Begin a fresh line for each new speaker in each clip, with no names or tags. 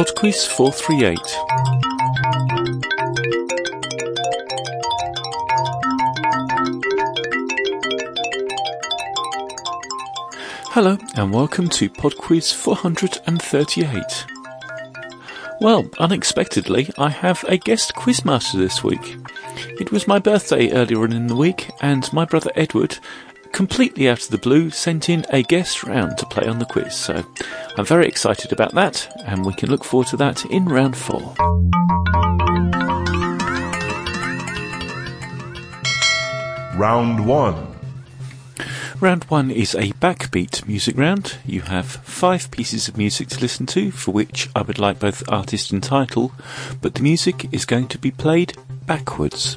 Podquiz 438. Hello and welcome to Podquiz 438. Well, unexpectedly, I have a guest quizmaster this week. It was my birthday earlier in the week, and my brother Edward, completely out of the blue, sent in a guest round to play on the quiz. So I'm very excited about that, and we can look forward to that in round four.
Round 1.
Round one is a backbeat music round. You have five pieces of music to listen to, for which I would like both artist and title, but the music is going to be played backwards.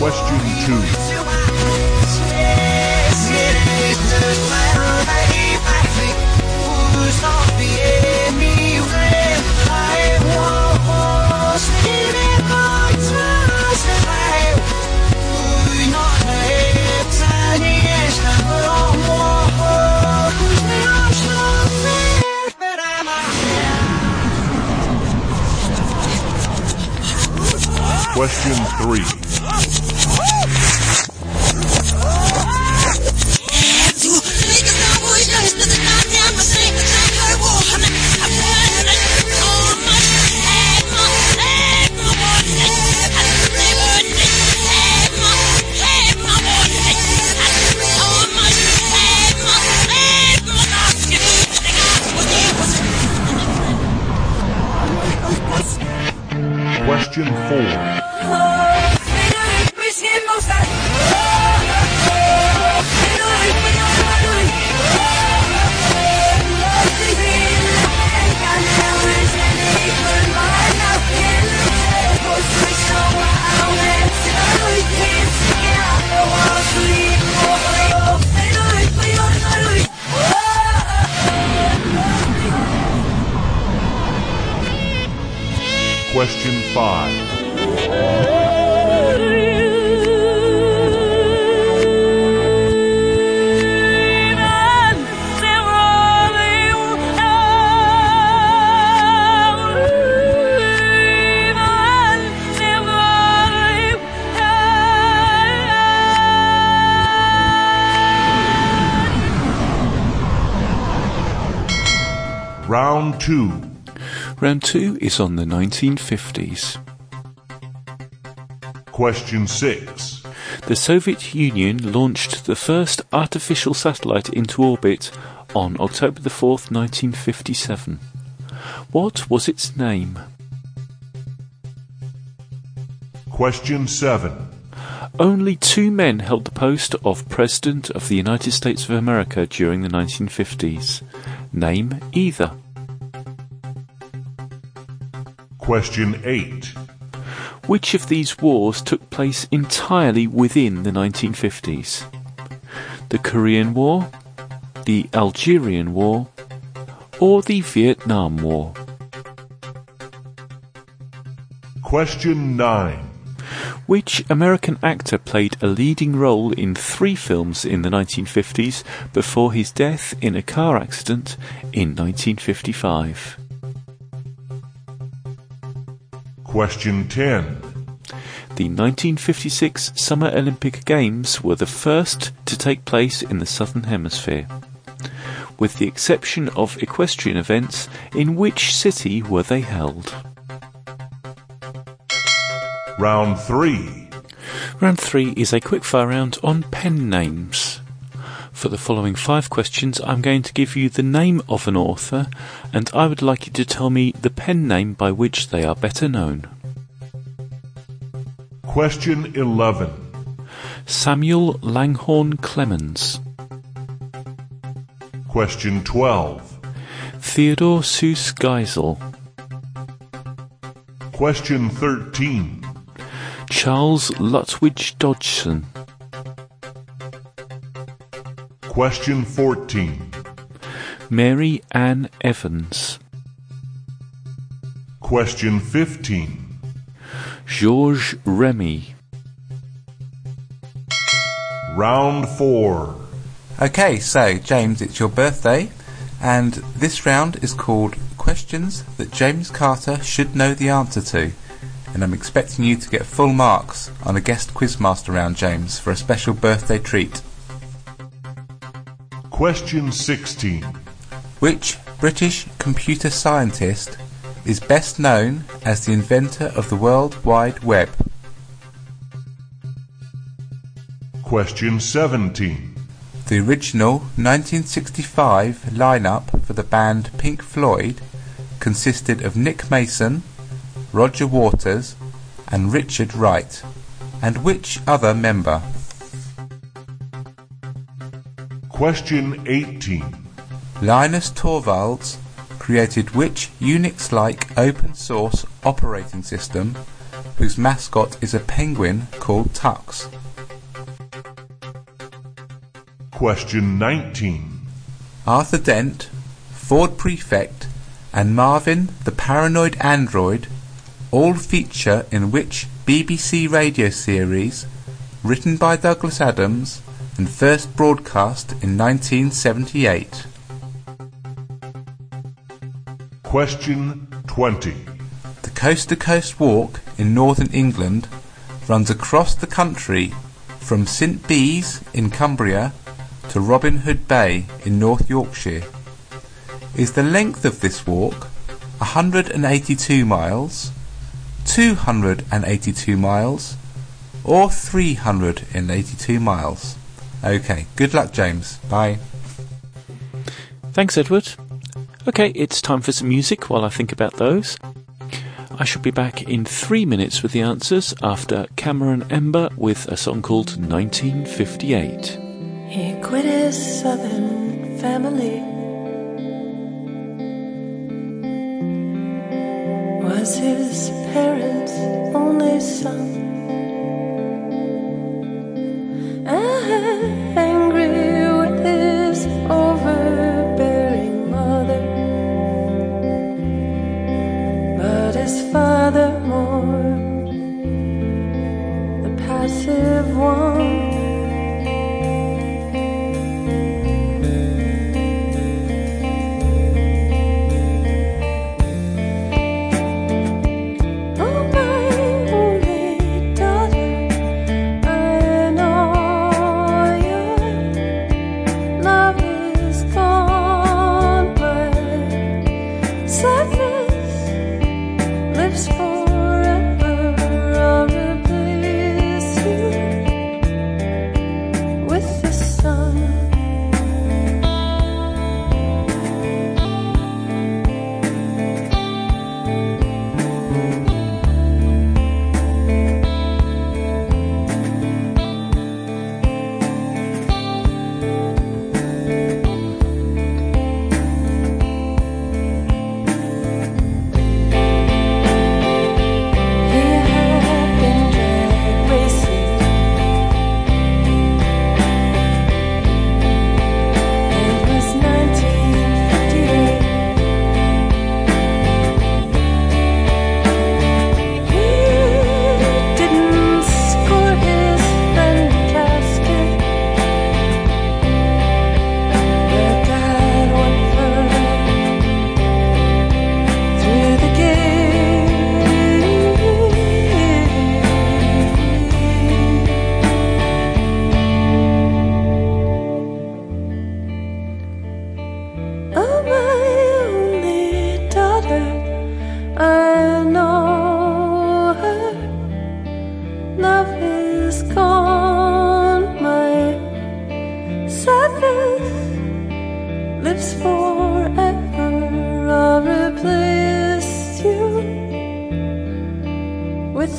Question 2. Question 3. Question 4. Question 5. Round 2.
Round two is on the 1950s.
Question 6.
The Soviet Union launched the first artificial satellite into orbit on October the 4th, 1957. What was its name?
Question 7.
Only two men held the post of President of the United States of America during the 1950s. Name either.
Question 8.
Which of these wars took place entirely within the 1950s? The Korean War, the Algerian War, or the Vietnam War?
Question 9.
Which American actor played a leading role in three films in the 1950s before his death in a car accident in 1955?
Question 10.
The 1956 Summer Olympic Games were the first to take place in the Southern Hemisphere. With the exception of equestrian events, in which city were they held?
Round 3.
Round 3 is a quickfire round on pen names. For the following five questions, I'm going to give you the name of an author, and I would like you to tell me the pen name by which they are better known.
Question 11.
Samuel Langhorne Clemens,
Question 12.
Theodore Seuss Geisel.
Question 13.
Charles Lutwidge Dodgson.
Question 14.
Mary Ann Evans.
Question 15.
Georges Remi.
Round 4.
Okay, so James, it's your birthday, and this round is called Questions that James Carter should know the answer to. And I'm expecting you to get full marks on a guest quizmaster round, James, for a special birthday treat.
Question 16.
Which British computer scientist is best known as the inventor of the World Wide Web?
Question 17.
The original 1965 lineup for the band Pink Floyd consisted of Nick Mason, Roger Waters, and Richard Wright. And which other member?
Question 18.
Linus Torvalds created which Unix-like open source operating system whose mascot is a penguin called Tux?
Question 19.
Arthur Dent, Ford Prefect, and Marvin the Paranoid Android all feature in which BBC radio series written by Douglas Adams and first broadcast in 1978?
Question 20.
The Coast to Coast Walk in northern England runs across the country from St Bees in Cumbria to Robin Hood Bay in North Yorkshire. Is the length of this walk 182 miles, 282 miles, or 382 miles? Okay, good luck, James. Bye.
Thanks, Edward. Okay, it's time for some music while I think about those. I shall be back in three minutes with the answers after Cameron Ember with a song called 1958.
He quit his southern family. Was his parents' only son. The passive lives forever. I'll replace you with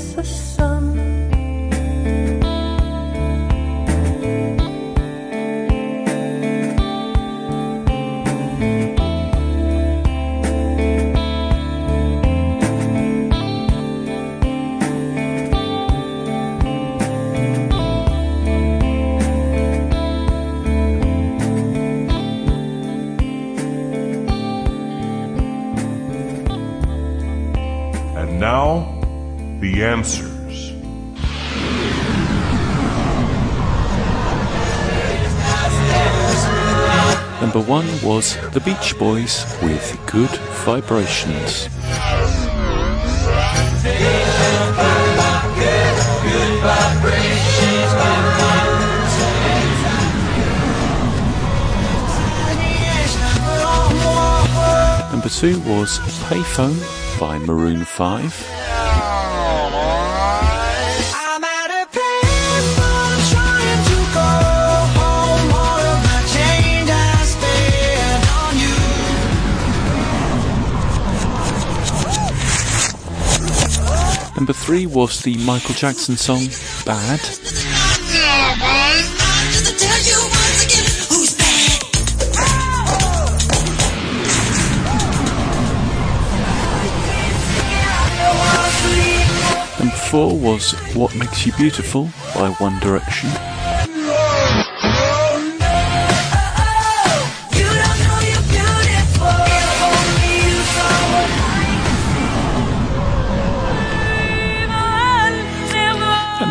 answers.
Number one was The Beach Boys with Good Vibrations. Number two was Payphone by Maroon 5. Number three was the Michael Jackson song Bad. Number four was What Makes You Beautiful by One Direction.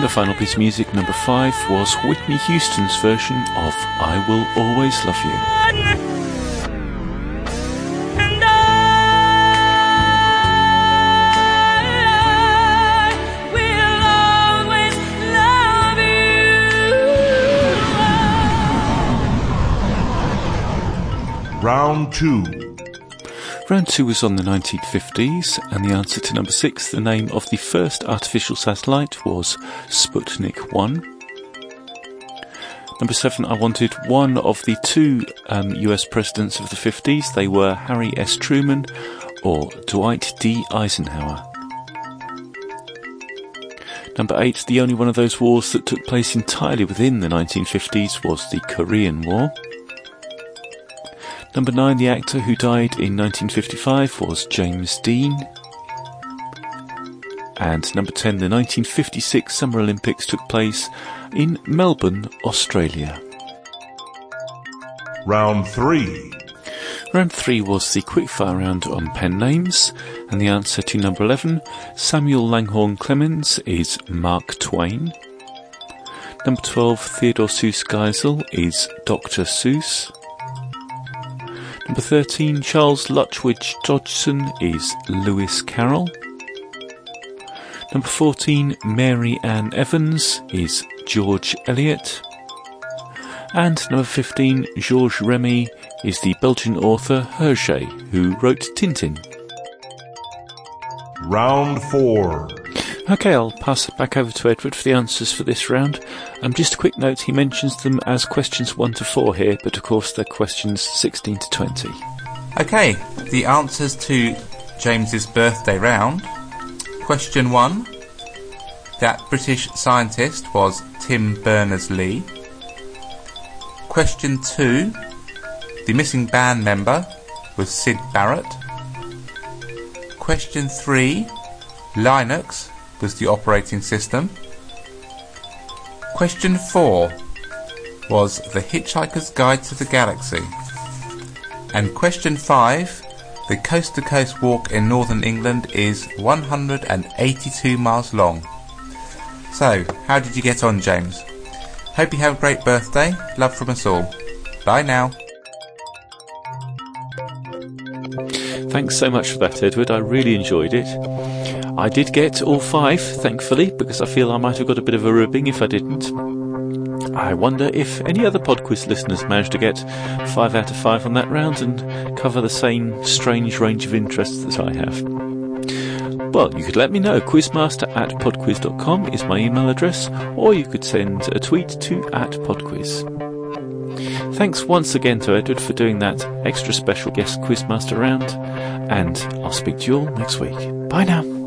And the final piece of music, number five, was Whitney Houston's version of I Will Always Love You.
I will always love you.
Round 2.
Round two was on the 1950s, and the answer to number six, the name of the first artificial satellite, was Sputnik 1. Number seven, I wanted one of the two um, US presidents of the 50s. They were Harry S. Truman or Dwight D. Eisenhower. Number eight, the only one of those wars that took place entirely within the 1950s was the Korean War. Number nine, the actor who died in 1955 was James Dean. And number 10, the 1956 Summer Olympics took place in Melbourne, Australia.
Round 3.
Round three was the quickfire round on pen names, and the answer to number 11, Samuel Langhorne Clemens, is Mark Twain. Number 12, Theodore Seuss Geisel, is Dr. Seuss. Number 13, Charles Lutwidge Dodgson, is Lewis Carroll. Number 14, Mary Ann Evans, is George Eliot. And number 15, Georges Remi, is the Belgian author Hergé, who wrote Tintin.
Round 4.
Okay, I'll pass it back over to Edward for the answers for this round. Um, just a quick note, he mentions them as questions 1 to 4 here, but of course they're questions 16 to 20.
Okay, the answers to James's birthday round. Question one. That British scientist was Tim Berners-Lee. Question two. The missing band member was Syd Barrett. Question three. Linux was the operating system. Question four was The Hitchhiker's Guide to the Galaxy. And question five, the coast to coast walk in northern England is 182 miles long. So, how did you get on, James? Hope you have a great birthday. Love from us all. Bye now.
Thanks so much for that, Edward. I really enjoyed it. I did get all five, thankfully, because I feel I might have got a bit of a ribbing if I didn't. I wonder if any other PodQuiz listeners managed to get five out of five on that round and cover the same strange range of interests that I have. Well, you could let me know. Quizmaster at podquiz.com is my email address, or you could send a tweet to at podquiz. Thanks once again to Edward for doing that extra special guest Quizmaster round, and I'll speak to you all next week. Bye now.